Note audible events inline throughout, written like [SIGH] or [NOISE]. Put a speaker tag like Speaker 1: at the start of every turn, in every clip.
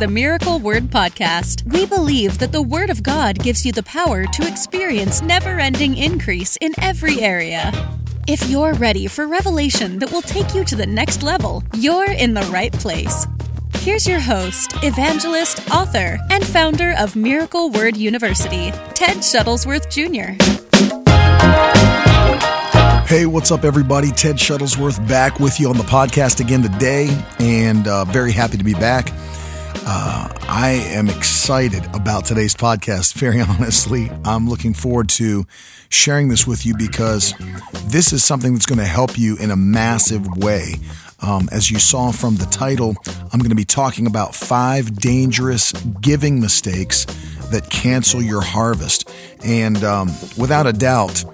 Speaker 1: the Miracle Word Podcast. We believe that the Word of God gives you the power to experience never ending increase in every area. If you're ready for revelation that will take you to the next level, you're in the right place. Here's your host, evangelist, author, and founder of Miracle Word University, Ted Shuttlesworth Jr.
Speaker 2: Hey, what's up, everybody? Ted Shuttlesworth back with you on the podcast again today, and uh, very happy to be back. Uh, I am excited about today's podcast. Very [LAUGHS] honestly, I'm looking forward to sharing this with you because this is something that's going to help you in a massive way. Um, as you saw from the title, I'm going to be talking about five dangerous giving mistakes that cancel your harvest. And um, without a doubt,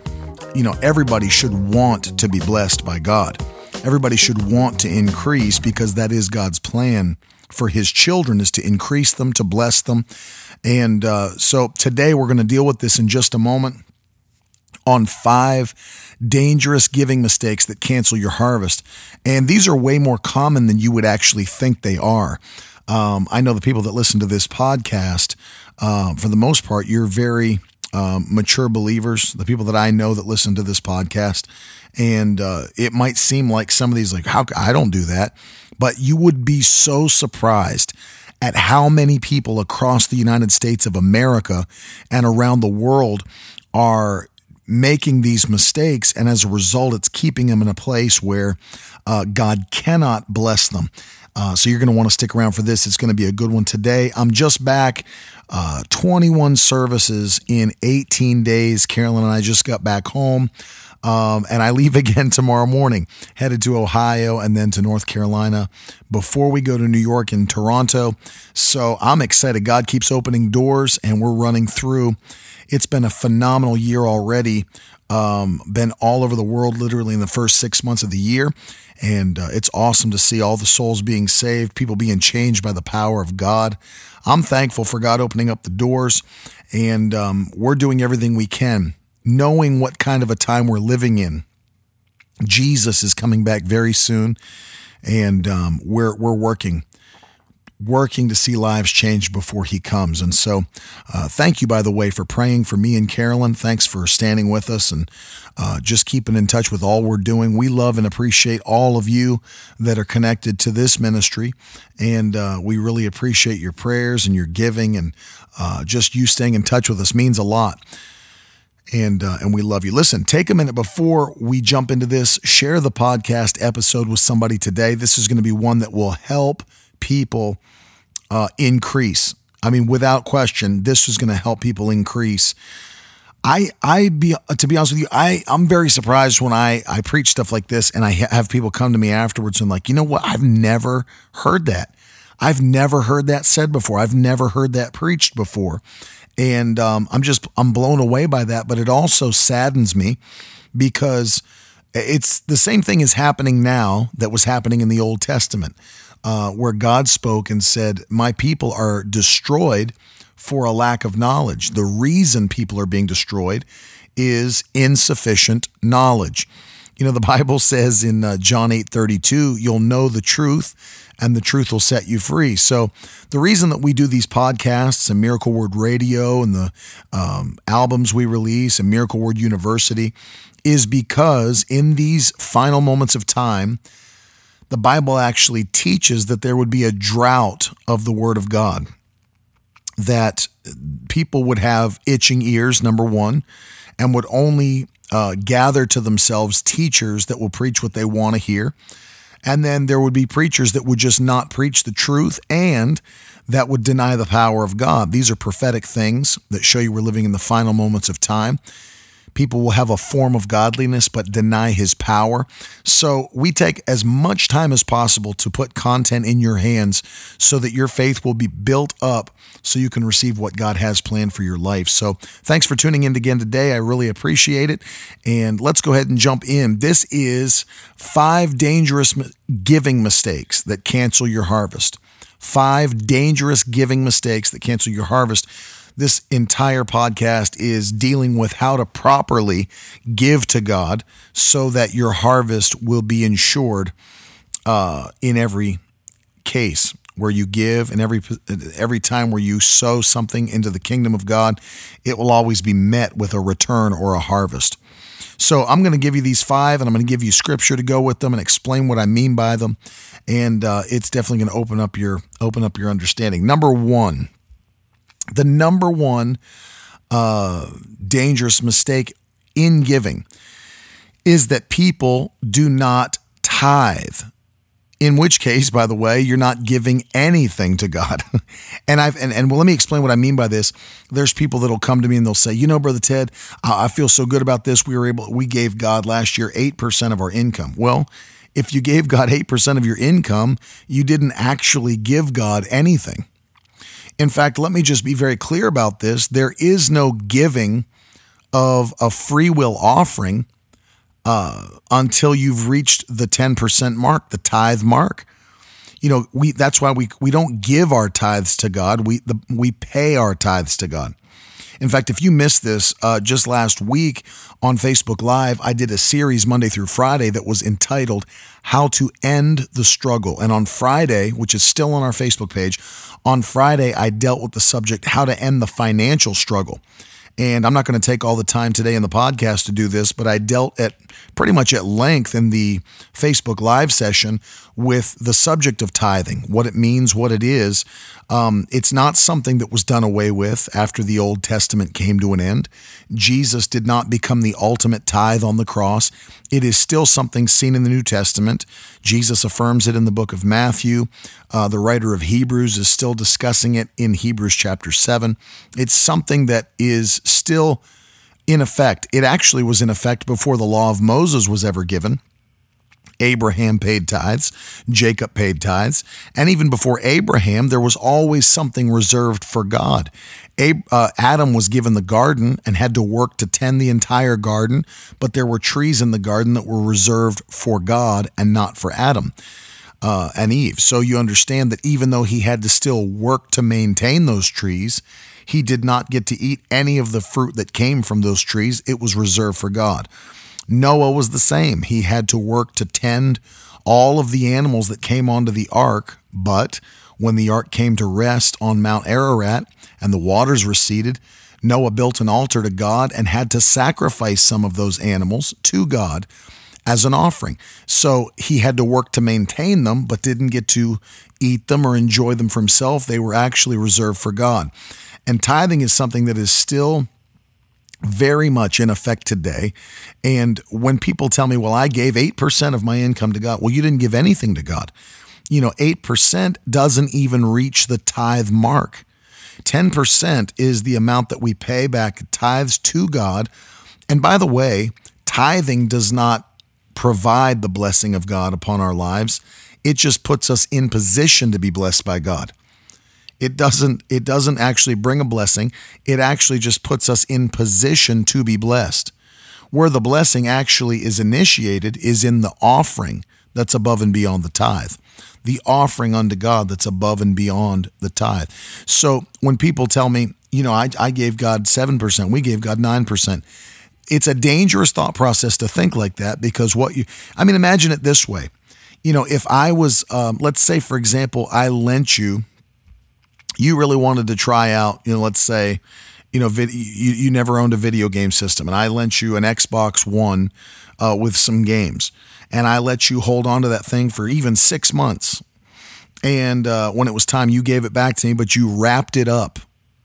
Speaker 2: you know, everybody should want to be blessed by God. Everybody should want to increase because that is God's plan for his children is to increase them, to bless them. And uh, so today we're going to deal with this in just a moment on five dangerous giving mistakes that cancel your harvest. And these are way more common than you would actually think they are. Um, I know the people that listen to this podcast, uh, for the most part, you're very um, mature believers, the people that I know that listen to this podcast. And uh, it might seem like some of these, like, how I don't do that, but you would be so surprised at how many people across the United States of America and around the world are making these mistakes. And as a result, it's keeping them in a place where uh, God cannot bless them. Uh, so you're going to want to stick around for this. It's going to be a good one today. I'm just back. Uh, 21 services in 18 days. Carolyn and I just got back home. Um, and I leave [LAUGHS] again tomorrow morning, headed to Ohio and then to North Carolina before we go to New York and Toronto. So I'm excited. God keeps opening doors and we're running through. It's been a phenomenal year already. Um, been all over the world literally in the first six months of the year. And uh, it's awesome to see all the souls being saved, people being changed by the power of God. I'm thankful for God opening up the doors, and um, we're doing everything we can, knowing what kind of a time we're living in. Jesus is coming back very soon, and um, we're we're working working to see lives change before he comes. And so, uh, thank you, by the way, for praying for me and Carolyn. Thanks for standing with us and uh, just keeping in touch with all we're doing. We love and appreciate all of you that are connected to this ministry. And uh, we really appreciate your prayers and your giving and uh, just you staying in touch with us means a lot and uh, and we love you. Listen, take a minute before we jump into this. Share the podcast episode with somebody today. This is going to be one that will help people uh, increase. I mean, without question, this is going to help people increase. I, I be to be honest with you, I I'm very surprised when I I preach stuff like this and I have people come to me afterwards and like, you know what? I've never heard that. I've never heard that said before. I've never heard that preached before, and um, I'm just I'm blown away by that. But it also saddens me because it's the same thing is happening now that was happening in the Old Testament uh, where God spoke and said, My people are destroyed for a lack of knowledge. The reason people are being destroyed is insufficient knowledge. You know, the [LAUGHS] Bible says in uh, John 8 32, you'll know the truth and the truth will set you free. So, the reason that we do these podcasts and Miracle Word Radio and the um, albums we release and Miracle Word University is because in these final moments of time, the Bible actually teaches that there would be a drought of the Word of God, that people would have itching ears, number one, and would only uh, gather to themselves teachers that will preach what they want to hear. And then there would be preachers that would just not preach the truth and that would deny the power of God. These are prophetic things that show you we're living in the final moments of time. People will have a form of godliness but deny his power. So we take as much time as possible to put content in your hands so that your faith will be built up so you can receive what God has planned for your life. So thanks for tuning in again today. I really appreciate it. And let's go ahead and jump in. This is five dangerous giving mistakes that cancel your harvest. Five dangerous giving mistakes that cancel your harvest this entire podcast is dealing with how to properly give to God so that your harvest will be insured uh, in every case where you give and every every time where you sow something into the kingdom of God, it will always be met with a return or a harvest. So I'm going to give you these five, and I'm going to give you scripture to go with them and explain what I mean by them, and uh, it's definitely going to open up your open up your understanding. Number one, the number one uh, dangerous mistake in giving is that people do not tithe in which case, by the way, you're not giving anything to God. [LAUGHS] and I've and, and well, let me explain what I mean by this. There's people that'll come to me and they'll say, you know, brother Ted, I feel so good about this. We were able, we gave God last year eight percent of our income. Well, if you gave God eight percent of your income, you didn't actually give God anything. In fact, let me just be very clear about this. There is no giving of a free will offering uh, until you've reached the 10% mark, the tithe mark. You know, we that's why we we don't give our tithes to God. We the, we pay our tithes to God. In fact, if you missed this, uh, just last week on Facebook Live, I did a series Monday through Friday that was entitled How to End the Struggle. And on Friday, which is still on our Facebook page, on Friday, I dealt with the subject How to End the Financial Struggle. And I'm not going to take all the time today in the podcast to do this, but I dealt at pretty much at length in the Facebook Live session with the subject of tithing, what it means, what it is. Um, it's not something that was done away with after the Old Testament came to an end. Jesus did not become the ultimate tithe on the cross. It is still something seen in the New Testament. Jesus affirms it in the book of Matthew. Uh, the writer of Hebrews is still discussing it in Hebrews chapter 7. It's something that is still in effect. It actually was in effect before the law of Moses was ever given. Abraham paid tithes, Jacob paid tithes, and even before Abraham, there was always something reserved for God. Uh, Adam was given the garden and had to work to tend the entire garden, but there were trees in the garden that were reserved for God and not for Adam. Uh, and Eve. So you understand that even though he had to still work to maintain those trees, he did not get to eat any of the fruit that came from those trees. It was reserved for God. Noah was the same. He had to work to tend all of the animals that came onto the ark, but when the ark came to rest on Mount Ararat and the waters receded, Noah built an altar to God and had to sacrifice some of those animals to God as an offering. So he had to work to maintain them, but didn't get to eat them or enjoy them for himself. They were actually reserved for God. And tithing is something that is still very much in effect today. And when people tell me, well, I gave 8% of my income to God, well, you didn't give anything to God. You know, 8% doesn't even reach the tithe mark. 10% is the amount that we pay back tithes to God. And by the way, tithing does not provide the blessing of God upon our lives. It just puts us in position to be blessed by God. It doesn't it doesn't actually bring a blessing. It actually just puts us in position to be blessed. Where the blessing actually is initiated is in the offering that's above and beyond the tithe. The offering unto God that's above and beyond the tithe. So when people tell me, you know, I, I gave God 7%, we gave God 9%, it's a dangerous thought process to think like that because what you, I mean, imagine it this way. You know, if I was, um, let's say, for example, I lent you you really wanted to try out, you know, let's say, you know, vid- you, you never owned a video game system, and I lent you an Xbox One uh, with some games, and I let you hold on to that thing for even six months. And uh, when it was time, you gave it back to me, but you wrapped it up.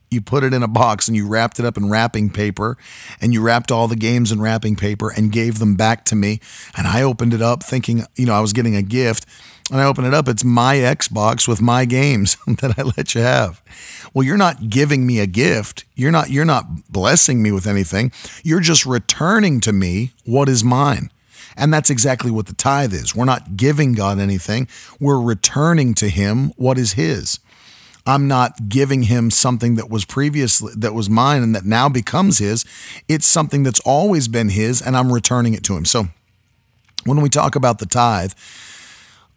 Speaker 2: You put it in a box and you wrapped it up in wrapping paper, and you wrapped all the games in wrapping paper and gave them back to me. And I opened it up thinking, you know, I was getting a gift and I open it up, it's my Xbox with my games [LAUGHS] that I let you have. Well, you're not giving me a gift. You're not you're not blessing me with anything. You're just returning to me what is mine. And that's exactly what the tithe is. We're not giving God anything. We're returning to him what is his. I'm not giving him something that was previously that was mine and that now becomes his. It's something that's always been his and I'm returning it to him. So when we talk about the tithe,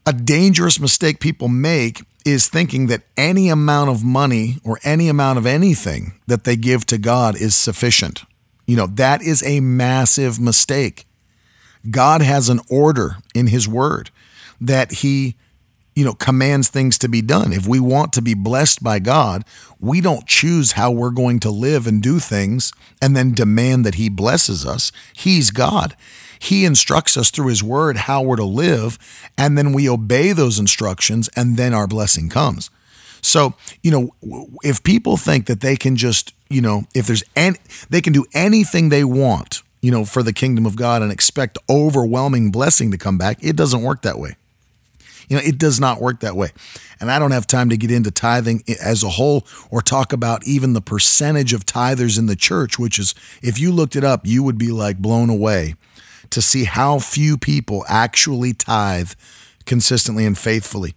Speaker 2: a dangerous mistake people make is thinking that any amount of money or any amount of anything that they give to God is sufficient. You know, that is a massive mistake. God has an order in His Word that He you know, commands things to be done. If we want to be blessed by God, we don't choose how we're going to live and do things and then demand that He blesses us. He's God. He instructs us through His Word how we're to live, and then we obey those instructions, and then our blessing comes. So, you know, if people think that they can just, you know, if there's any, they can do anything they want, you know, for the kingdom of God and expect overwhelming blessing to come back, it doesn't work that way. You know, it does not work that way. And I don't have time to get into tithing as a whole or talk about even the percentage of tithers in the church, which is, if you looked it up, you would be like blown away to see how few people actually tithe consistently and faithfully.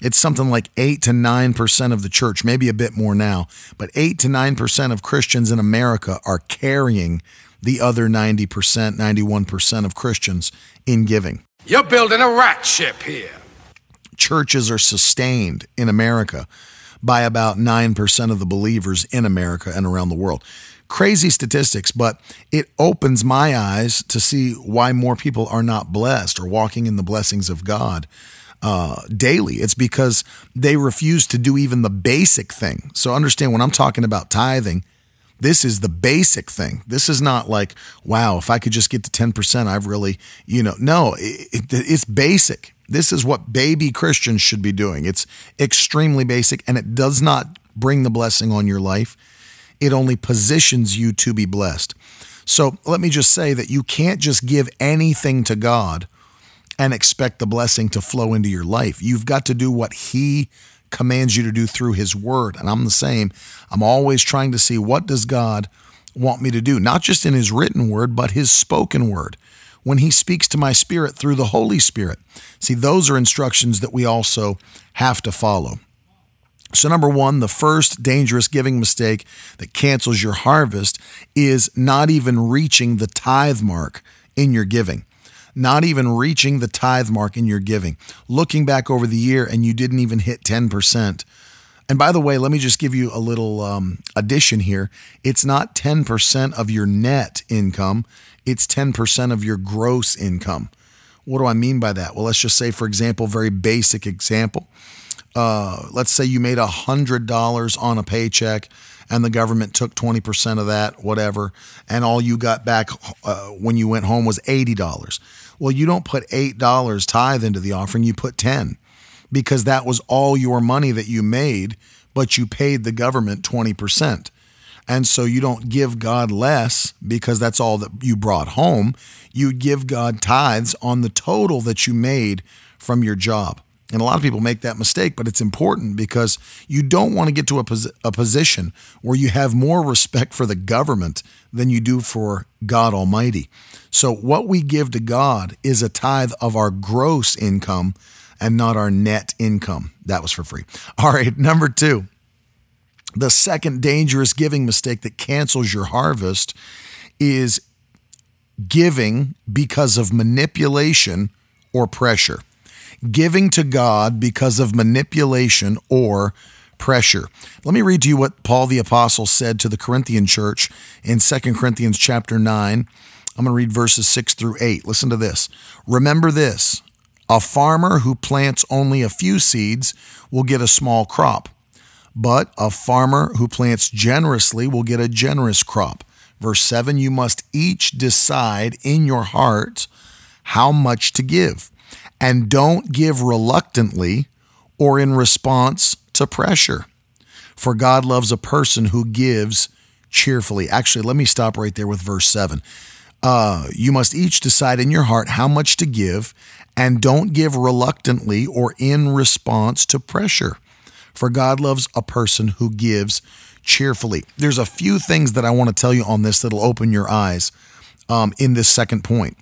Speaker 2: It's something like 8 to 9% of the church, maybe a bit more now, but 8 to 9% of Christians in America are carrying the other 90%, 91% of Christians in giving.
Speaker 3: You're building a rat ship here
Speaker 2: churches are sustained in America by about 9% of the believers in America and around the world. Crazy statistics, but it opens my eyes to see why more people are not blessed or walking in the blessings of God uh, daily. It's because they refuse to do even the basic thing. So understand when I'm talking about tithing, this is the basic thing. This is not like, wow, if I could just get to 10%, I've really, you know, no, it, it, it's basic. This is what baby Christians should be doing. It's extremely basic and it does not bring the blessing on your life. It only positions you to be blessed. So let me just say that you can't just give anything to God and expect the blessing to flow into your life. You've got to do what He commands you to do through His Word. And I'm the same. I'm always trying to see what does God want me to do, not just in His written Word, but His spoken Word when he speaks to my spirit through the Holy Spirit. See, those are instructions that we also have to follow. So, number one, the first dangerous giving mistake that cancels your harvest is not even reaching the tithe mark in your giving. Not even reaching the tithe mark in your giving. Looking back over the year and you didn't even hit 10%. And by the way, let me just give you a little um, addition here. It's not 10% of your net income, it's 10% of your gross income. What do I mean by that? Well, let's just say, for example, very basic example. Uh, let's say you made $100 on a paycheck and the government took 20% of that, whatever, and all you got back uh, when you went home was $80. Well, you don't put $8 tithe into the offering, you put 10 because that was all your money that you made, but you paid the government 20%. And so you don't give God less because that's all that you brought home. You give God tithes on the total that you made from your job. And a lot of people make that mistake, but it's important because you don't want to get to a, pos- a position where you have more respect for the government than you do for God Almighty. So, what we give to God is a tithe of our gross income and not our net income. That was for free. All right, number two, the second dangerous giving mistake that cancels your harvest is giving because of manipulation or pressure. Giving to God because of manipulation or pressure. Let me read to you what Paul the apostle said to the Corinthian church in 2 Corinthians chapter 9. I'm going to read verses 6 through 8. Listen to this. Remember this, a farmer who plants only a few seeds will get a small crop, but a farmer who plants generously will get a generous crop. Verse 7 You must each decide in your heart how much to give, and don't give reluctantly or in response to pressure. For God loves a person who gives cheerfully. Actually, let me stop right there with verse 7. Uh, you must each decide in your heart how much to give, and don't give reluctantly or in response to pressure. For God loves a person who gives cheerfully. There's a few things that I want to tell you on this that'll open your eyes um, in this second point.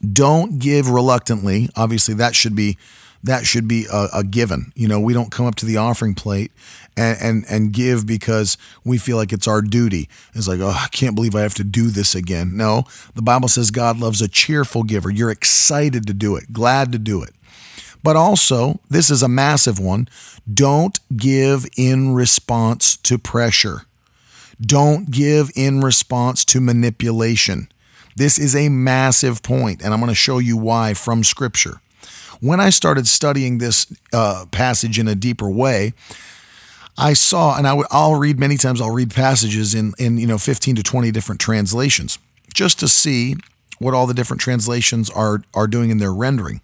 Speaker 2: Don't give reluctantly. Obviously, that should be that should be a, a, given. You know, we don't come up to the offering plate and, and and give because we feel like it's our duty. It's like, oh, I can't believe I have to do this again. No, the Bible says God loves a cheerful giver. You're excited to do it, glad to do it. But also, this is a massive one. Don't give in response to pressure. Don't give in response to manipulation. This is a massive point, and I'm going to show you why from Scripture. when I started studying this uh, passage in a deeper way, I saw, and I w- I'll read many times. I'll read passages in in you know 15 to 20 different translations just to see what all the different translations are are doing in their rendering.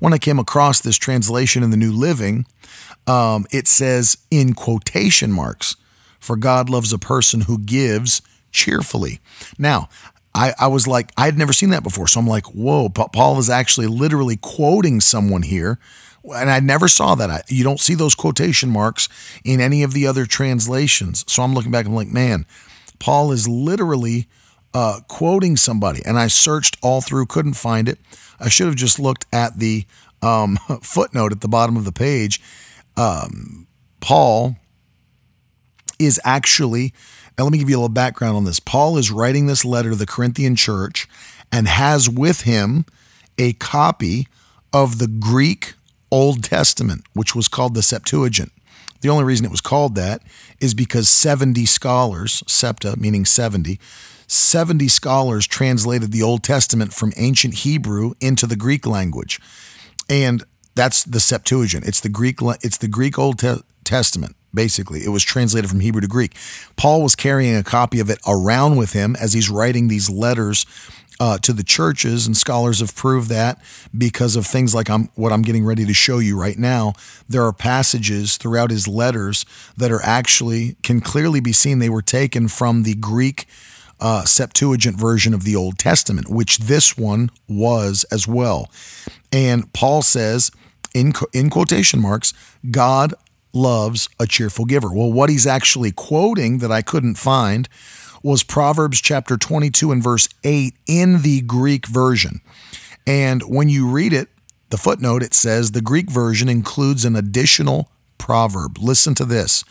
Speaker 2: When I came across this translation in the New Living, um, it says in quotation marks, "For God loves a person who gives cheerfully." Now, I, I was like, I had never seen that before. So I'm like, whoa, Paul is actually literally quoting someone here. And I never saw that. I, you don't see those quotation marks in any of the other translations. So I'm looking back, I'm like, man, Paul is literally uh, quoting somebody. And I searched all through, couldn't find it. I should have just looked at the um, [LAUGHS] footnote at the bottom of the page. Um, Paul is actually now, let me give you a little background on this. Paul is writing this letter to the Corinthian church and has with him a copy of the Greek Old Testament, which was called the Septuagint. The only reason it was called that is because 70 scholars, septa meaning 70, 70 scholars translated the Old Testament from ancient Hebrew into the Greek language. And that's the Septuagint. It's the Greek it's the Greek Old Testament basically. It was translated from Hebrew to Greek. Paul was carrying a copy of it around with him as he's writing these letters uh, to the churches, and scholars have proved that because of things like I'm, what I'm getting ready to show you right now. There are passages throughout his letters that are actually can clearly be seen they were taken from the Greek uh, Septuagint version of the Old Testament, which this one was as well. And Paul says, in, in quotation marks, God loves a cheerful giver. Well, what he's actually quoting that I couldn't find was Proverbs chapter 22 and verse 8 in the Greek version. And when you read it, the footnote, it says the Greek version includes an additional proverb. Listen to this.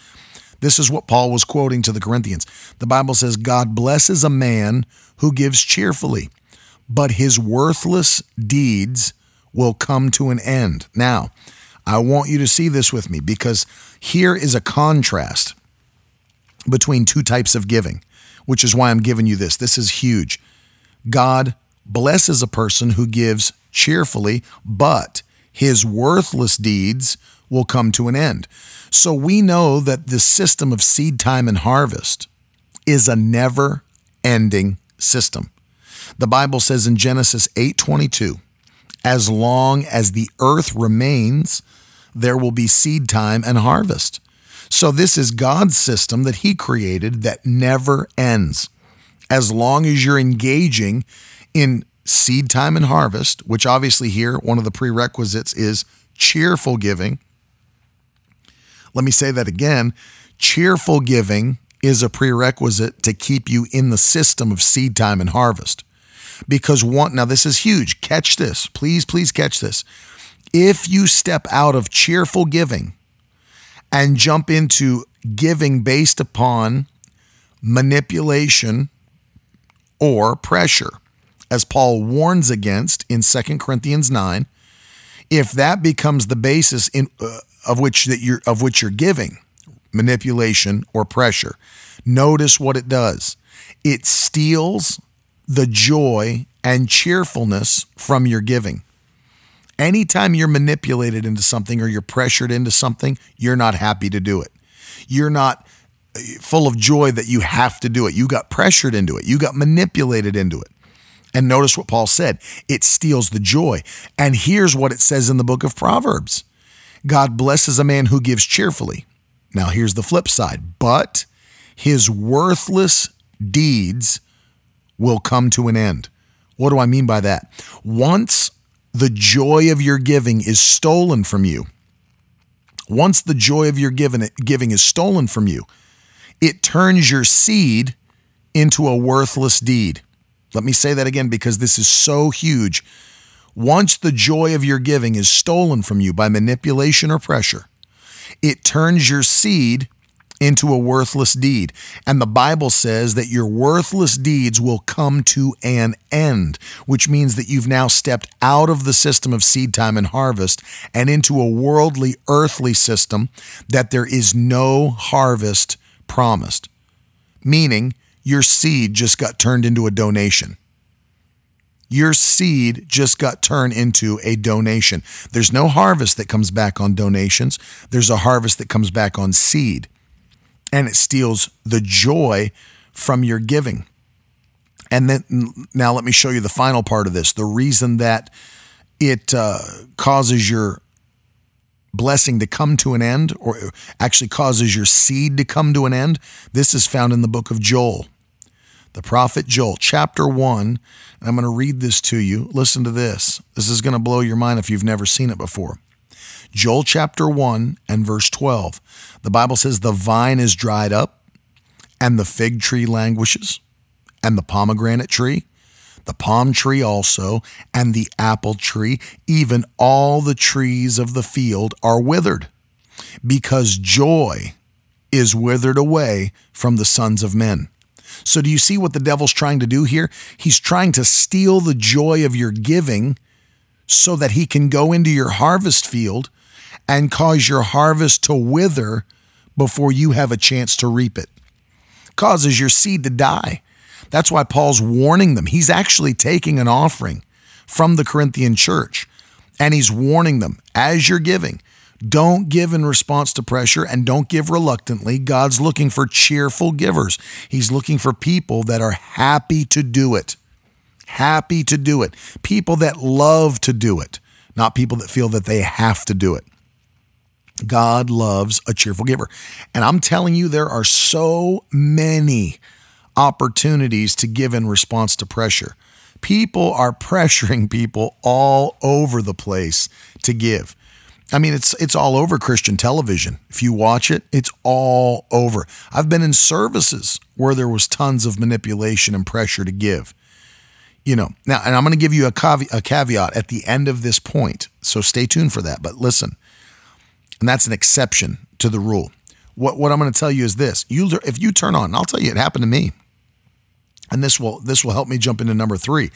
Speaker 2: This is what Paul was quoting to the Corinthians. The Bible says, God blesses a man who gives cheerfully, but his worthless deeds will come to an end. Now, I want you to see this with me because here is a contrast between two types of giving, which is why I'm giving you this. This is huge. God blesses a person who gives cheerfully, but his worthless deeds will come to an end. So we know that the system of seed time and harvest is a never ending system. The Bible says in Genesis 8:22, as long as the earth remains, there will be seed time and harvest. So, this is God's system that He created that never ends. As long as you're engaging in seed time and harvest, which obviously here, one of the prerequisites is cheerful giving. Let me say that again cheerful giving is a prerequisite to keep you in the system of seed time and harvest. Because one, now this is huge. Catch this. Please, please catch this if you step out of cheerful giving and jump into giving based upon manipulation or pressure, as Paul warns against in 2 Corinthians 9, if that becomes the basis in, uh, of which that you're of which you're giving, manipulation or pressure, notice what it does. It steals the joy and cheerfulness from your giving. Anytime you're manipulated into something or you're pressured into something, you're not happy to do it. You're not uh, full of joy that you have to do it. You got pressured into it, you got manipulated into it. And notice what Paul said it steals the joy. And here's what it says in the book of Proverbs God blesses a man who gives cheerfully. Now, here's the flip side, but his worthless deeds will come to an end. What do I mean by that? Once the joy of your giving is stolen from you, once the joy of your giving, is stolen from you, it turns your seed into a worthless deed. Let me say that again because this is so huge. Once the joy of your giving is stolen from you by manipulation or pressure, it turns your seed into a worthless deed. And the Bible says that your worthless deeds will come to an end, which means that you've now stepped out of the system of seed time and harvest and into a worldly, earthly system that there is no harvest promised, meaning your seed just got turned into a donation. Your seed just got turned into a donation. There's no harvest that comes back on donations, there's a harvest that comes back on seed. And it steals the joy from your giving. And then now let me show you the final part of this. The reason that it uh, causes your blessing to come to an end, or actually causes your seed to come to an end, this is found in the book of Joel. The prophet Joel, chapter 1, and I'm going to read this to you. Listen to this. This is going to blow your mind if you've never seen it before. Joel chapter 1 and verse 12. The Bible says, The vine is dried up, and the fig tree languishes, and the pomegranate tree, the palm tree also, and the apple tree, even all the trees of the field are withered, because joy is withered away from the sons of men. So, do you see what the devil's trying to do here? He's trying to steal the joy of your giving so that he can go into your harvest field and cause your harvest to wither before you have a chance to reap it. Causes your seed to die. That's why Paul's warning them. He's actually taking an offering from the Corinthian church and he's warning them as you're giving, don't give in response to pressure and don't give reluctantly. God's looking for cheerful givers. He's looking for people that are happy to do it. Happy to do it. People that love to do it, not people that feel that they have to do it. God loves a cheerful giver. And I'm telling you, there are so many opportunities to give in response to pressure. People are [LAUGHS] pressuring people all over the place to give. I mean, it's it's all over Christian television. If you watch it, it's all over. I've been in services where there was tons of manipulation and pressure to give. You know, now, and I'm going to give you a, caveat, a caveat at the end of this point. So stay tuned for that. But listen, and that's an exception to the rule. What, what I'm going to tell you is this: you if you turn on, I'll tell you, it happened to me and this will this will help me jump into number three.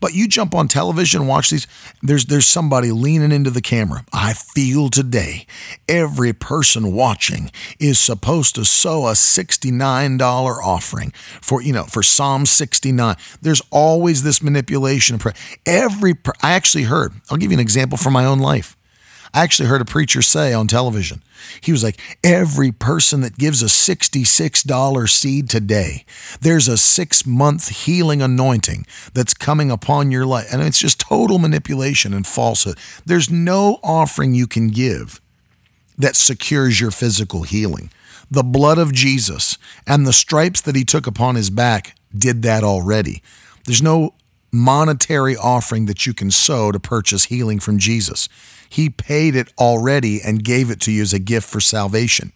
Speaker 2: But you jump on television, watch these. There's there's somebody leaning into the camera. I feel today every person watching is supposed to sow a sixty-nine dollar offering for you know for Psalm sixty-nine. There's always this manipulation. of prayer. Every I actually heard. I'll give you an example from my own life. I actually heard a preacher say on television, he was like, every person that gives a $66 seed today, there's a six month healing anointing that's coming upon your life. And it's just total manipulation and falsehood. There's no offering you can give that secures your physical healing. The blood of Jesus and the stripes that he took upon his back did that already. There's no monetary offering that you can sow to purchase healing from Jesus. He paid it already and gave it to you as a gift for salvation.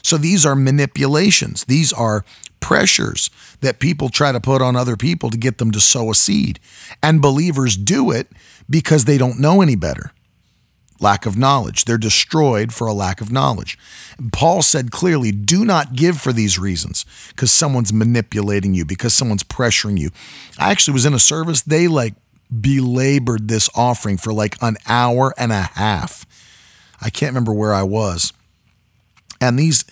Speaker 2: So these are manipulations. These are pressures that people try to put on other people to get them to sow a seed. And believers do it because they don't know any better. Lack of knowledge. They're destroyed for a lack of knowledge. Paul said clearly do not give for these reasons because someone's manipulating you, because someone's pressuring you. I actually was in a service, they like belabored this offering for like an hour and a half. I can't remember where I was. And these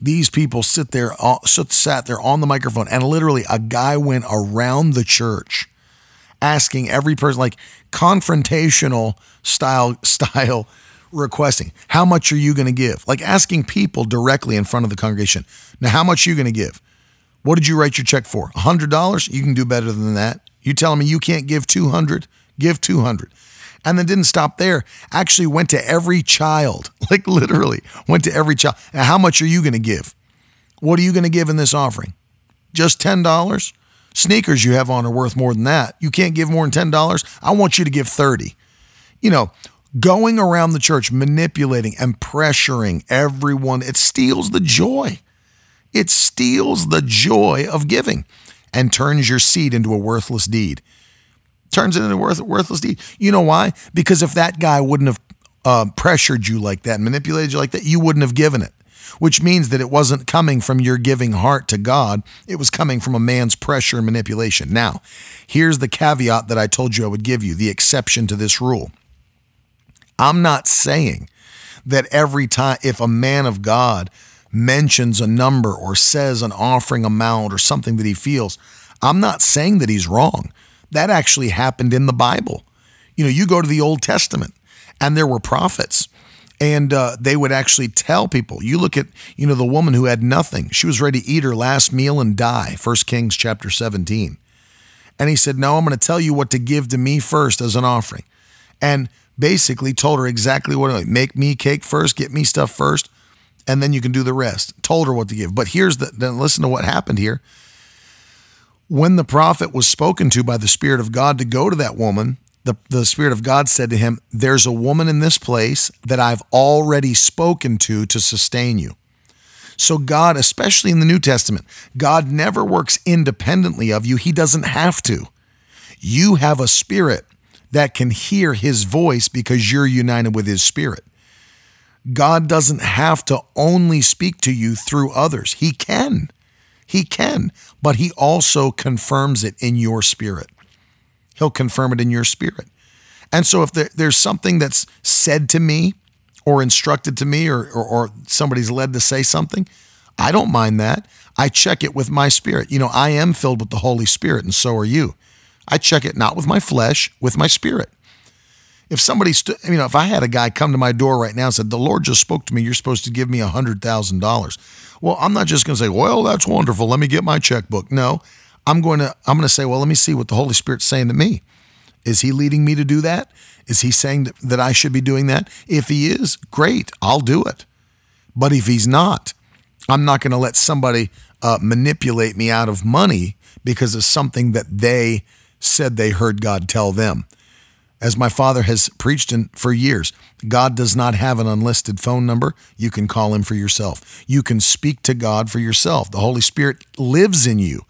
Speaker 2: these people sit there uh, sat there on the microphone and literally a guy went around the church asking every person like confrontational style [LAUGHS] style requesting how much are you going to give? Like asking people directly in front of the congregation now how much are you going to give? What did you write your check for? $100 you can do better than that you telling me you can't give 200? Give 200. And then didn't stop there. Actually went to every child, [LAUGHS] like literally went to every child. Now, how much are you going to give? What are you going to give in this offering? Just $10? Sneakers you have on are worth more than that. You can't give more than $10. I want you to give 30. You know, going around the church manipulating and pressuring everyone, it steals the joy. It steals the joy of giving and turns your seed into a worthless deed. Turns it into a worth, worthless deed. You know why? Because if that guy wouldn't have uh, pressured you like that, manipulated you like that, you wouldn't have given it. Which means that it wasn't coming from your giving heart to God. It was coming from a man's pressure and manipulation. Now, here's the caveat that I told you I would give you the exception to this rule. I'm not saying that every time, if a man of God mentions a number or says an offering amount or something that he feels, I'm not saying that he's wrong. That actually happened in the Bible. You know, you go to the Old Testament and there were prophets and uh, they would actually tell people you look at you know the woman who had nothing she was ready to eat her last meal and die First kings chapter 17 and he said no i'm going to tell you what to give to me first as an offering and basically told her exactly what make me cake first get me stuff first and then you can do the rest told her what to give but here's the then listen to what happened here when the prophet was spoken to by the spirit of god to go to that woman the, the Spirit of God said to him, There's a woman in this place that I've already spoken to to sustain you. So, God, especially in the New Testament, God never works independently of you. He doesn't have to. You have a spirit that can hear his voice because you're united with his spirit. God doesn't have to only speak to you through others. He can. He can, but he also confirms it in your spirit. He'll confirm it in your spirit. And so if there, there's something that's said to me or instructed to me or, or, or somebody's led to say something, I don't mind that. I check it with my spirit. You know, I am filled with the Holy Spirit, and so are you. I check it not with my flesh, with my spirit. If somebody, you know, if I had a guy come to my door right now and said, The Lord just spoke to me, you're supposed to give me a $100,000. Well, I'm not just going to say, Well, that's wonderful. Let me get my checkbook. No, I'm going to I'm going to say, well, let me see what the Holy Spirit's saying to me. Is he leading me to do that? Is he saying that, that I should be doing that? If he is, great, I'll do it. But if he's not, I'm not going to let somebody uh, manipulate me out of money because of something that they said they heard God tell them. As my father has preached in, for years, God does not have an unlisted phone number. You can call him for yourself. You can speak to God for yourself. The Holy Spirit lives in you.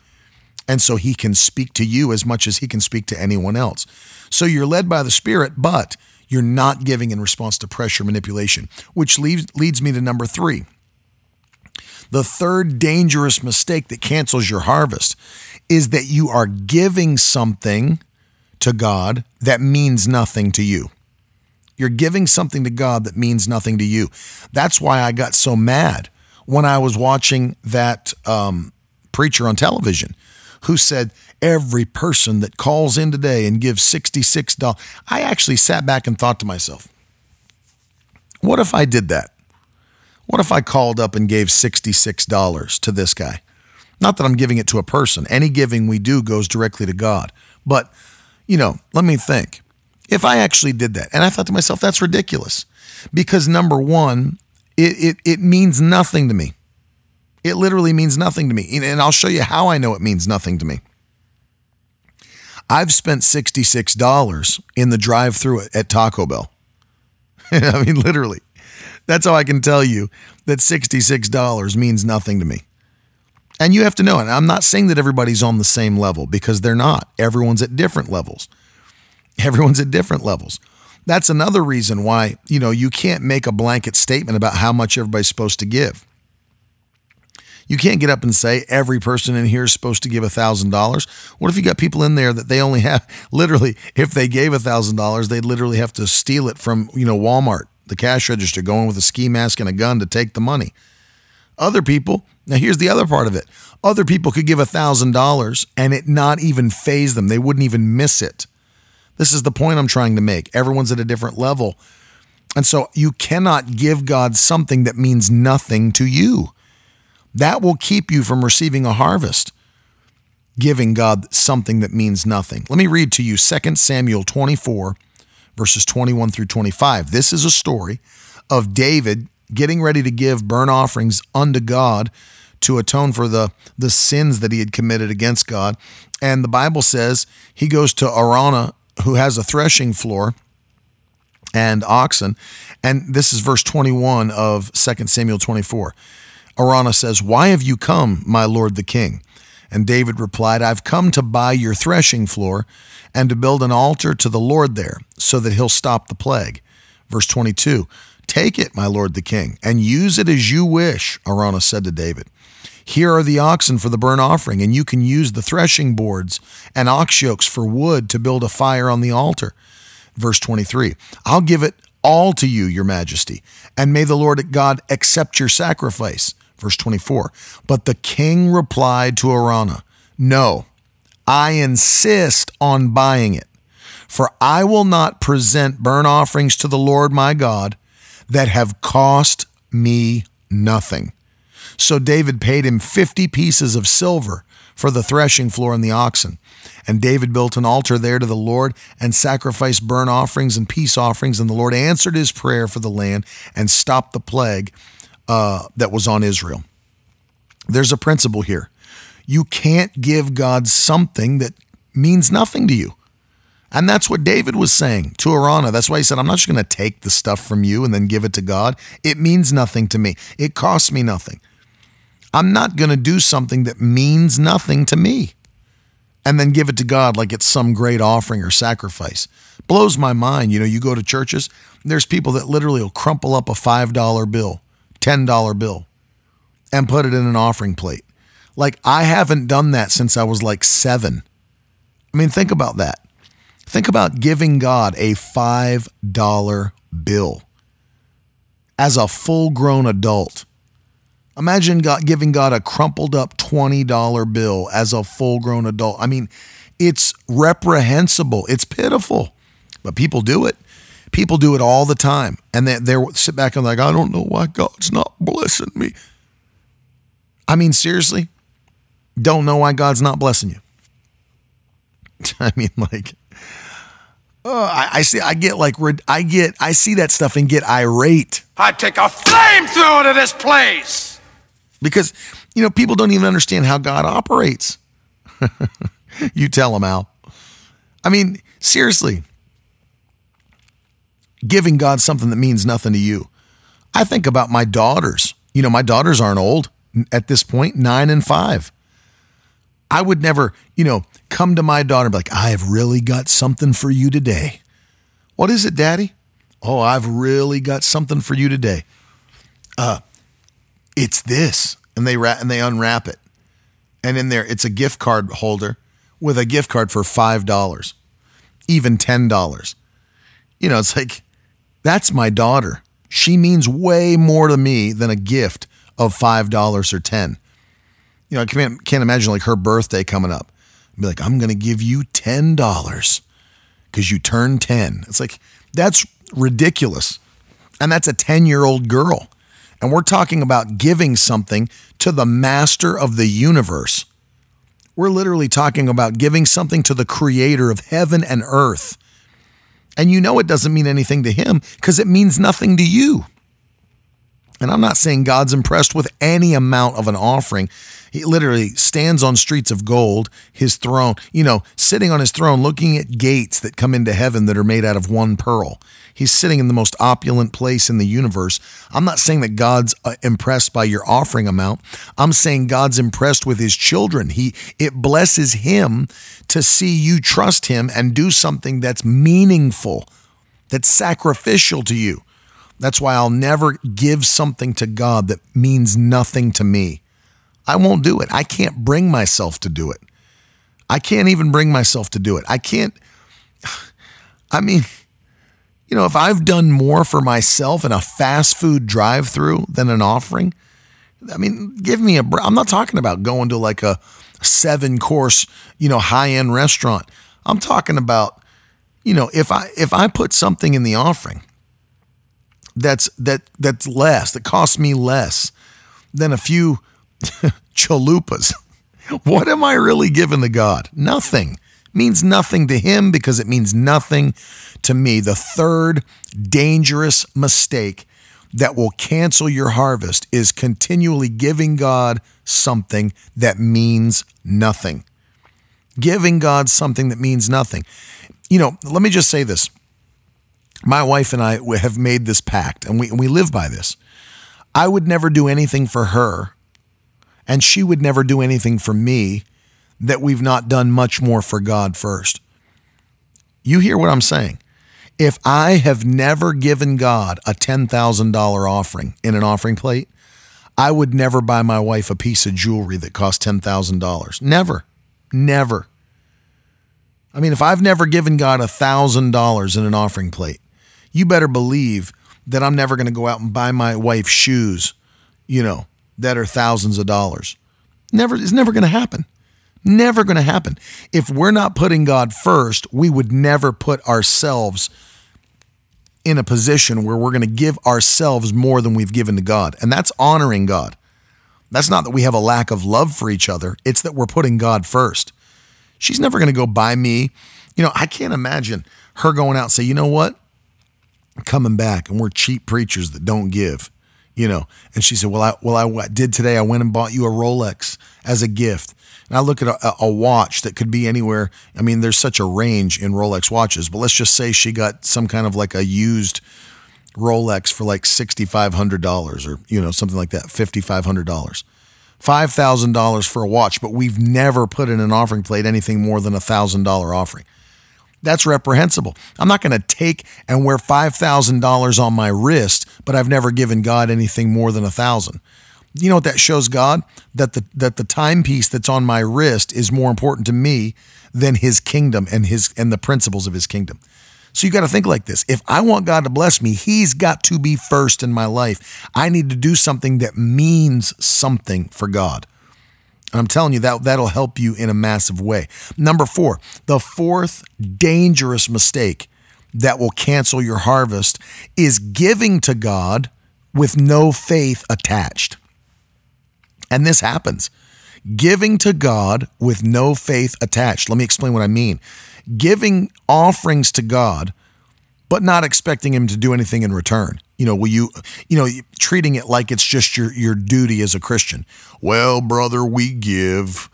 Speaker 2: And so he can speak to you as much as he can speak to anyone else. So you're led by the Spirit, but you're not giving in response to pressure manipulation, which leads, leads me to number three. The third dangerous mistake that cancels your harvest is that you are giving something to God that means nothing to you. You're giving something to God that means nothing to you. That's why I got so mad when I was watching that um, preacher on television who said, Every person that calls in today and gives $66, I actually sat back and thought to myself, what if I did that? What if I called up and gave $66 to this guy? Not that I'm giving it to a person. Any giving we do goes directly to God. But, you know, let me think. If I actually did that, and I thought to myself, that's ridiculous. Because number one, it, it, it means nothing to me. It literally means nothing to me. And I'll show you how I know it means nothing to me. I've spent $66 in the drive through at Taco Bell. [LAUGHS] I mean, literally. That's how I can tell you that $66 means nothing to me. And you have to know, and I'm not saying that everybody's on the same level because they're not. Everyone's at different levels. [LAUGHS] Everyone's at different levels. That's another reason why, you know, you can't make a blanket statement about how much everybody's supposed to give. You can't get up and say every person in here is supposed to give $1,000. What if you got people in there that they only have, [LAUGHS] literally, if they gave $1,000, they'd literally have to steal it from, you know, Walmart, the cash register, going with a ski mask and a gun to take the money. Other people, now here's the other part of it. Other people could give $1,000 and it not even faze them. They wouldn't even miss it. This is the point I'm trying to make. Everyone's at a different level. And so you cannot give God something that means nothing to you. That will keep you from receiving a harvest, giving God something that means nothing. Let me read to you 2 Samuel 24, verses 21 through 25. This is a story of David getting ready to give burnt offerings unto God to atone for the, the sins that he had committed against God. And the Bible says he goes to Araunah, who has a threshing floor and oxen. And this is verse 21 of 2 Samuel 24. Araunah says, Why have you come, my lord the king? And David replied, I've come to buy your threshing floor and to build an altar to the Lord there, so that he'll stop the plague. Verse 22 Take it, my lord the king, and use it as you wish, Araunah said to David. Here are the oxen for the burnt offering, and you can use the threshing boards and ox yokes for wood to build a fire on the altar. Verse 23 I'll give it all to you, your majesty, and may the Lord God accept your sacrifice. Verse 24. But the king replied to Araunah, No, I insist on buying it. For I will not present burnt offerings to the Lord my God that have cost me nothing. So David paid him 50 pieces of silver for the threshing floor and the oxen. And David built an altar there to the Lord and sacrificed burnt offerings and peace offerings. And the Lord answered his prayer for the land and stopped the plague uh, that was on Israel. There's a principle here. You can't give God something that means nothing to you. And that's what David was saying to Araunah. That's why he said, I'm not just going to take the stuff from you and then give it to God. It means nothing to me. It costs me nothing. I'm not going to do something that means nothing to me and then give it to God like it's some great offering or sacrifice. Blows my mind. You know, you go to churches, there's people that literally will crumple up a $5 bill, $10 bill, and put it in an offering plate. Like, I haven't done that since I was like seven. I mean, think about that. Think about giving God a $5 bill as a full grown adult. Imagine God, giving God a crumpled up $20 bill as a full grown adult. I mean, it's reprehensible. It's pitiful, but people do it. People do it all the time. And they, they sit back and like, I don't know why God's not blessing me. I mean, seriously, don't know why God's not blessing you. [LAUGHS] I mean, like, oh, I, I, see, I get like, I get, I see that stuff and get irate.
Speaker 3: I take a flamethrower to this place
Speaker 2: because you know people don't even understand how God operates. [LAUGHS] you tell them how. I mean, seriously, giving God something that means nothing to you. I think about my daughters. You know, my daughters aren't old at this point, nine and five. I would never, you know, come to my daughter and be like, I have really got something for you today. What is it, Daddy? Oh, I've really got something for you today. Uh, it's this, and they wrap and they unwrap it, and in there it's a gift card holder with a gift card for five dollars, even ten dollars. You know, it's like that's my daughter. She means way more to me than a gift of five dollars or ten. You know, I can't, can't imagine like her birthday coming up. I'd be like, I'm going to give you ten dollars because you turned ten. It's like that's ridiculous, and that's a ten year old girl. And we're talking about giving something to the master of the universe. We're literally talking about giving something to the creator of heaven and earth. And you know it doesn't mean anything to him because it means nothing to you. And I'm not saying God's impressed with any amount of an offering. He literally stands on streets of gold, his throne, you know, sitting on his throne, looking at gates that come into heaven that are made out of one pearl. He's sitting in the most opulent place in the universe. I'm not saying that God's uh, impressed by your offering amount. I'm saying God's impressed with his children. He it blesses him to see you trust him and do something that's meaningful, that's sacrificial to you. That's why I'll never give something to God that means nothing to me. I won't do it. I can't bring myself to do it. I can't even bring myself to do it. I can't. [SIGHS] I mean, you know, if I've done more for myself in a fast food drive through than an offering, I mean, give me a. I'm not talking about going to like a seven course, you know, high end restaurant. I'm talking about, you know, if I if I put something in the offering that's that that's less that costs me less than a few [LAUGHS] chalupas. [LAUGHS] what am I really giving to God? Nothing. Means nothing to him because it means nothing to me. The third dangerous mistake that will cancel your harvest is continually giving God something that means nothing. Giving God something that means nothing. You know, let me just say this my wife and I have made this pact and we, we live by this. I would never do anything for her, and she would never do anything for me that we've not done much more for God first. You hear what I'm saying? If I have never given God a $10,000 offering in an offering plate, I would never buy my wife a piece of jewelry that cost $10,000. Never. Never. I mean, if I've never given God $1,000 in an offering plate, you better believe that I'm never going to go out and buy my wife shoes, you know, that are thousands of dollars. Never, it's never going to happen Never going to happen. If we're not putting God first, we would never put ourselves in a position where we're going to give ourselves more than we've given to God. And that's honoring God. That's not that we have a lack of love for each other, it's that we're putting God first. She's never going to go buy me. You know, I can't imagine her going out and say, you know what? Coming back and we're cheap preachers that don't give, you know. And she said, well, I, well, I did today. I went and bought you a Rolex as a gift. And I look at a, a, watch that could be anywhere. I mean, there's such a range in Rolex watches, but let's just say she got some kind of like a used Rolex for like $6,500 or, you know, something like that, $5,500. $5,000 for a watch, but we've never put in an offering plate anything more than a $1,000 offering. That's reprehensible. I'm not going to take and wear $5,000 on my wrist, but I've never given God anything more than a 1000 you know what that shows God? That the that the timepiece that's on my wrist is more important to me than his kingdom and his and the principles of his kingdom. So you got to think like this. If I want God to bless me, he's got to be first in my life. I need to do something that means something for God. I'm telling you that that'll help you in a massive way. Number 4, the fourth dangerous mistake that will cancel your harvest is giving to God with no faith attached. And this happens. Giving to God with no faith attached. Let me explain what I mean. Giving offerings to God, but not expecting Him to do anything in return. You know, will you, you know, treating it like it's just your, your duty as a Christian. Well, brother, we give.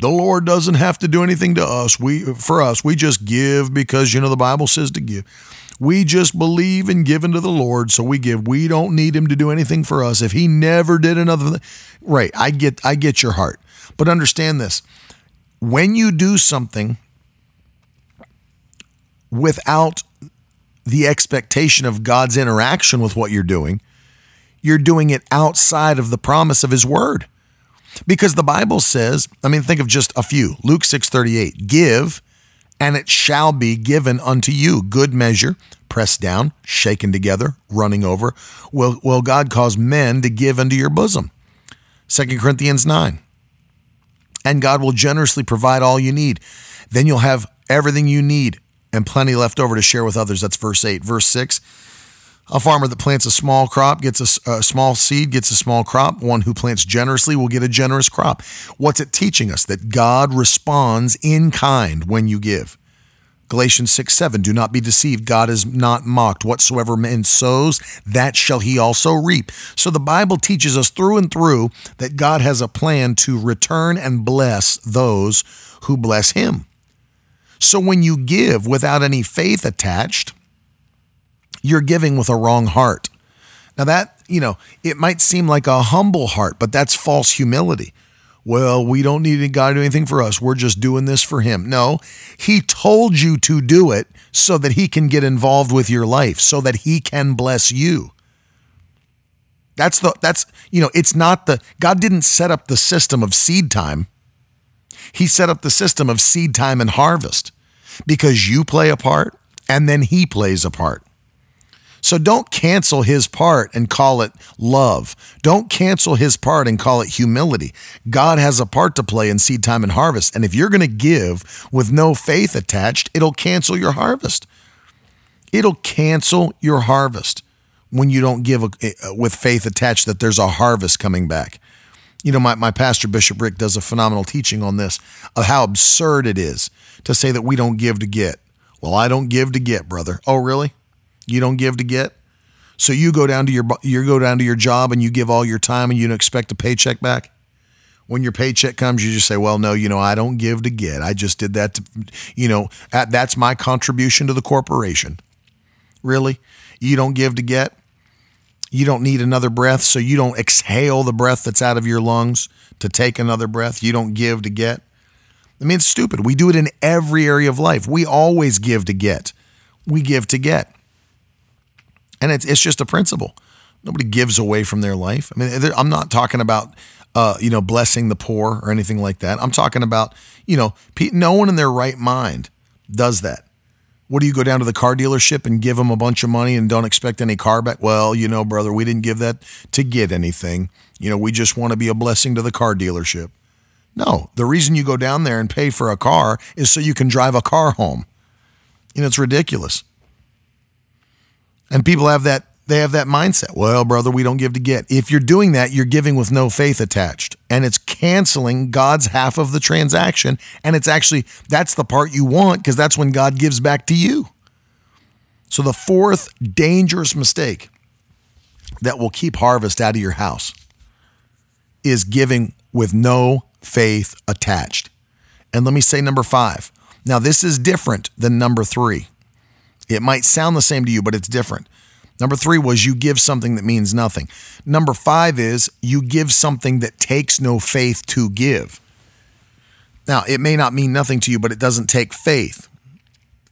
Speaker 2: The Lord doesn't have to do anything to us. We for us, we just give because you know the Bible says to give. We just believe and give into the Lord, so we give. We don't need him to do anything for us. If he never did another thing, right, I get I get your heart. But understand this. When you do something without the expectation of God's interaction with what you're doing, you're doing it outside of the promise of his word. Because the Bible says, I mean think of just a few. Luke 6:38, give and it shall be given unto you. Good measure, pressed down, shaken together, running over, will, will God cause men to give unto your bosom. 2 Corinthians 9. And God will generously provide all you need. Then you'll have everything you need and plenty left over to share with others. That's verse 8. Verse 6 a farmer that plants a small crop gets a, a, small seed, gets a small crop. One who plants generously will get a generous crop. What's it teaching us? That God responds in kind when you give. Galatians 6 7, do not be deceived. God is not mocked. Whatsoever man sows, that shall he also reap. So the Bible teaches us through and through that God has a plan to return and bless those who bless him. So when you give without any faith attached, you're giving with a wrong heart. Now, that, you know, it might seem like a humble heart, but that's false humility. Well, we don't need God to do anything for us. We're just doing this for Him. No, He told you to do it so that He can get involved with your life, so that He can bless you. That's the, that's, you know, it's not the, God didn't set up the system of seed time. He set up the system of seed time and harvest because you play a part and then He plays a part. So don't cancel his part and call it love. Don't cancel his part and call it humility. God has a part to play in seed time and harvest. And if you're going to give with no faith attached, it'll cancel your harvest. It'll cancel your harvest when you don't give a, a, with faith attached that there's a harvest coming back. You know, my, my pastor, Bishop Rick, does a phenomenal teaching on this of how absurd it is to say that we don't give to get. Well, I don't give to get, brother. Oh, really? You don't give to get. So you go down to your you go down to your job and you give all your time and you don't expect a paycheck back. When your paycheck comes, you just say, "Well, no, you know, I don't give to get. I just did that to, you know, that's my contribution to the corporation." Really? You don't give to get? You don't need another breath, so you don't exhale the breath that's out of your lungs to take another breath. You don't give to get. I mean, it's stupid. We do it in every area of life. We always give to get. We give to get. And it's, it's just a principle. Nobody gives away from their life. I mean, I'm not talking about, uh, you know, blessing the poor or anything like that. I'm talking about, you know, no one in their right mind does that. What do you go down to the car dealership and give them a bunch of money and don't expect any car back? Well, you know, brother, we didn't give that to get anything. You know, we just want to be a blessing to the car dealership. No, the reason you go down there and pay for a car is so you can drive a car home. You know, it's ridiculous. And people have that they have that mindset. Well, brother, we don't give to get. If you're doing that, you're giving with no faith attached. And it's canceling God's half of the transaction. And it's actually, that's the part you want because that's when God gives back to you. So, the fourth dangerous mistake that will keep harvest out of your house is giving with no faith attached. And let me say number five. Now, this is different than number three. It might sound the same to you, but it's different. Number three was you give something that means nothing. Number five is you give something that takes no faith to give. Now, it may not mean nothing to you, but it doesn't take faith.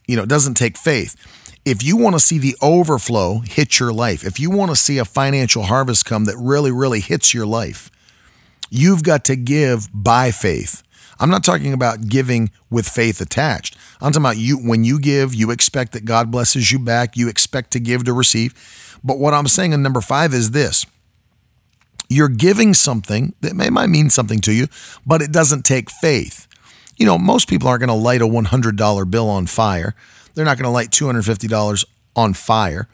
Speaker 2: You know, it doesn't take faith. If you want to see the overflow hit your life, if you want to see a financial harvest come that really, really hits your life, you've got to give by faith. I'm not talking about giving with faith attached. I'm talking about you when you give, you expect that God blesses you back, you expect to give to receive. But what I'm saying in number 5 is this. You're giving something that may might mean something to you, but it doesn't take faith. You know, most people aren't going to light a $100 bill on fire. They're not going to light $250 on fire.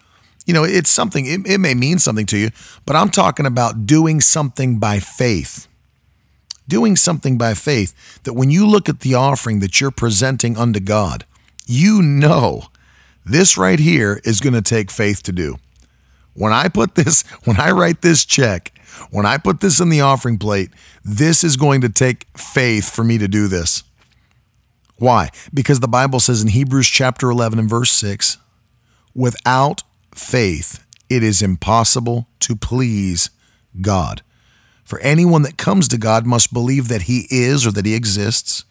Speaker 2: You know, it's something, it, it may mean something to you, but I'm talking about doing something by faith doing something by faith that when you look at the offering that you're presenting unto God, you know this right here is going to take faith to do. When I put this, [LAUGHS] when I write this check, when I put this in the offering plate, this is going to take faith for me to do this. Why? Because the Bible says in Hebrews chapter 11 and verse 6, without faith, it is impossible to please God. For anyone that comes to God must believe that he is or that he exists,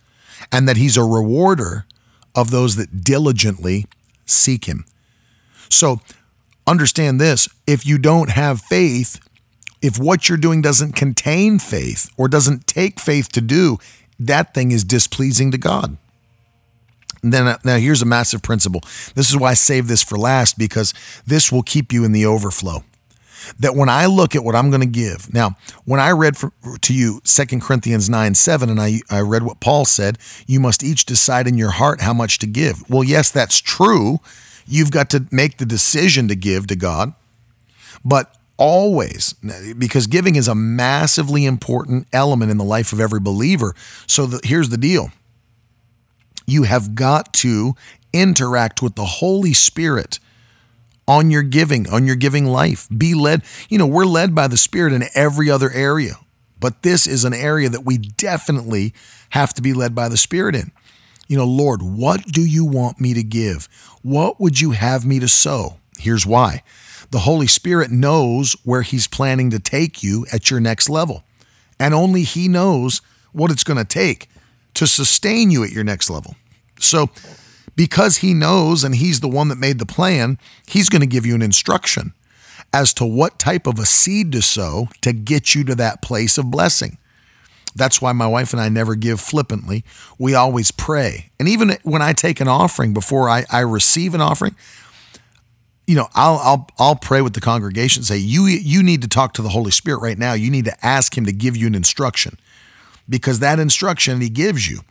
Speaker 2: and that he's a rewarder of those that diligently seek him. So understand this if you don't have faith, if what you're doing doesn't contain faith or doesn't take faith to do, that thing is displeasing to God. And then uh, now here's a massive principle. This is why I save this for last because this will keep you in the overflow that when I look at what I'm going to give, now, when I read for, to you 2 Corinthians 9 7, and I, I read what Paul said, you must each decide in your heart how much to give. Well, yes, that's true. You've got to make the decision to give to God, but always, because giving is a massively important element in the life of every believer. So the, here's the deal you have got to interact with the Holy Spirit on your giving, on your giving life. Be led. You know, we're led by the Spirit in every other area, but this is an area that we definitely have to be led by the Spirit in. You know, Lord, what do you want me to give? What would you have me to sow? Here's why the Holy Spirit knows where He's planning to take you at your next level, and only He knows what it's going to take to sustain you at your next level. So, because he knows and he's the one that made the plan, he's going to give you an instruction as to what type of a seed to sow to get you to that place of blessing. That's why my wife and I never give flippantly. We always pray. And even when I take an offering before I, I receive an offering, you know, I'll I'll I'll pray with the congregation, say, you you need to talk to the Holy Spirit right now. You need to ask him to give you an instruction. Because that instruction he gives you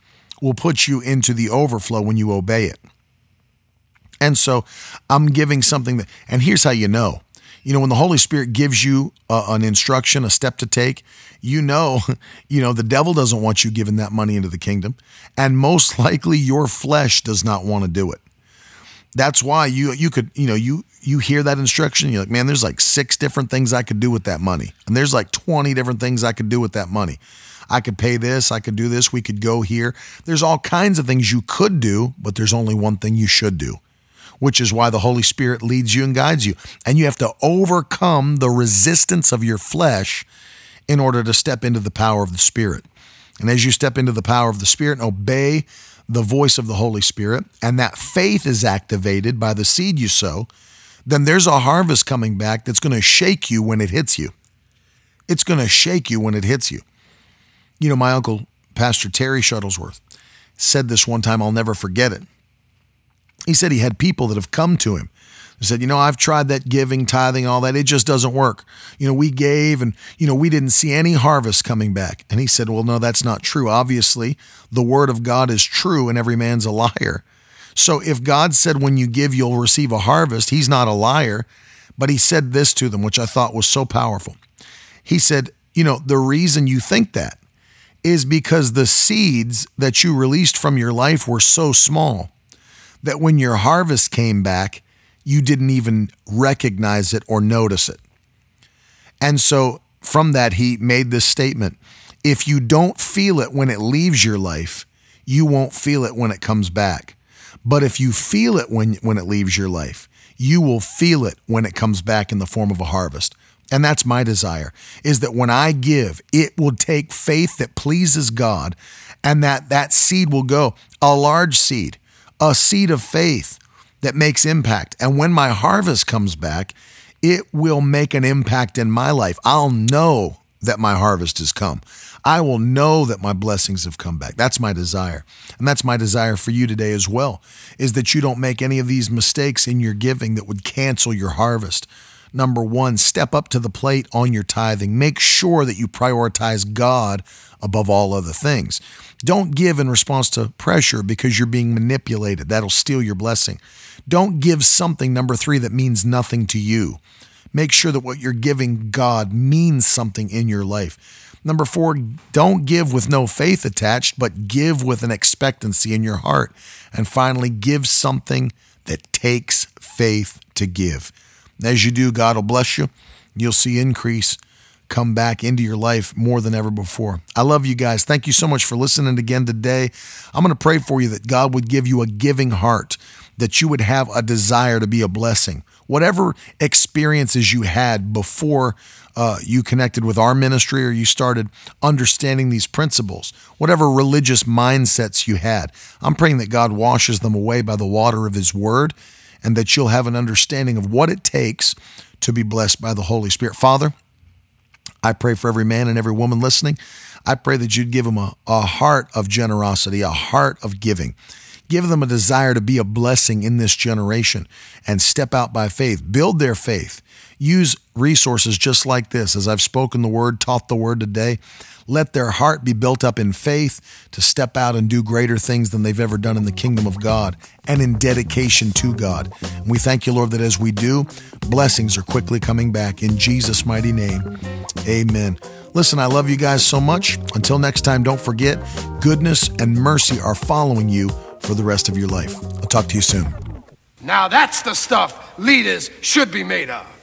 Speaker 2: will put you into the overflow when you obey it. And so I'm giving something that, and here's how you know. You know, when the Holy Spirit gives you a, an instruction, a step to take, you know, [LAUGHS] you know, the devil doesn't want you giving that money into the kingdom. And most [LAUGHS] likely your flesh does not want to do it. That's why you you could, you know, you you hear that instruction, you're like, man, there's like six different things I could do with that money. And there's like 20 different things I could do with that money. I could pay this, I could do this, we could go here. There's all kinds of things you could do, but there's only one thing you should do, which is why the Holy Spirit leads you and guides you. And you have to overcome the resistance of your flesh in order to step into the power of the Spirit. And as you step into the power of the Spirit and obey the voice of the Holy Spirit, and that faith is activated by the seed you sow, then there's a harvest coming back that's going to shake you when it hits you. It's going to shake you when it hits you. You know, my uncle, Pastor Terry Shuttlesworth, said this one time, I'll never forget it. He said he had people that have come to him He said, You know, I've tried that giving, tithing, all that. It just doesn't work. You know, we gave and, you know, we didn't see any harvest coming back. And he said, Well, no, that's not true. Obviously, the word of God is true and every man's a liar. So if God said, When you give, you'll receive a harvest, he's not a liar. But he said this to them, which I thought was so powerful. He said, You know, the reason you think that is because the seeds that you released from your life were so small that when your harvest came back, you didn't even recognize it or notice it. And so from that, he made this statement if you don't feel it when it leaves your life, you won't feel it when it comes back. But if you feel it when, when it leaves your life, you will feel it when it comes back in the form of a harvest. And that's my desire is that when I give, it will take faith that pleases God and that that seed will go a large seed, a seed of faith that makes impact. And when my harvest comes back, it will make an impact in my life. I'll know that my harvest has come. I will know that my blessings have come back. That's my desire. And that's my desire for you today as well, is that you don't make any of these mistakes in your giving that would cancel your harvest. Number one, step up to the plate on your tithing. Make sure that you prioritize God above all other things. Don't give in response to pressure because you're being manipulated. That'll steal your blessing. Don't give something, number three, that means nothing to you. Make sure that what you're giving God means something in your life. Number four, don't give with no faith attached, but give with an expectancy in your heart. And finally, give something that takes faith to give. As you do, God will bless you. You'll see increase come back into your life more than ever before. I love you guys. Thank you so much for listening again today. I'm going to pray for you that God would give you a giving heart, that you would have a desire to be a blessing. Whatever experiences you had before uh, you connected with our ministry or you started understanding these principles, whatever religious mindsets you had, I'm praying that God washes them away by the water of His Word and that you'll have an understanding of what it takes to be blessed by the Holy Spirit. Father, I pray for every man and every woman listening. I pray that you'd give them a, a heart of generosity, a heart of giving. Give them a desire to be a blessing in this generation and step out by faith. Build their faith. Use resources just like this. As I've spoken the word, taught the word today, let their heart be built up in faith to step out and do greater things than they've ever done in the kingdom of God and in dedication to God. And we thank you, Lord, that as we do, blessings are quickly coming back. In Jesus' mighty name, amen. Listen, I love you guys so much. Until next time, don't forget, goodness and mercy are following you for the rest of your life. I'll talk to you soon.
Speaker 3: Now that's the stuff leaders should be made of.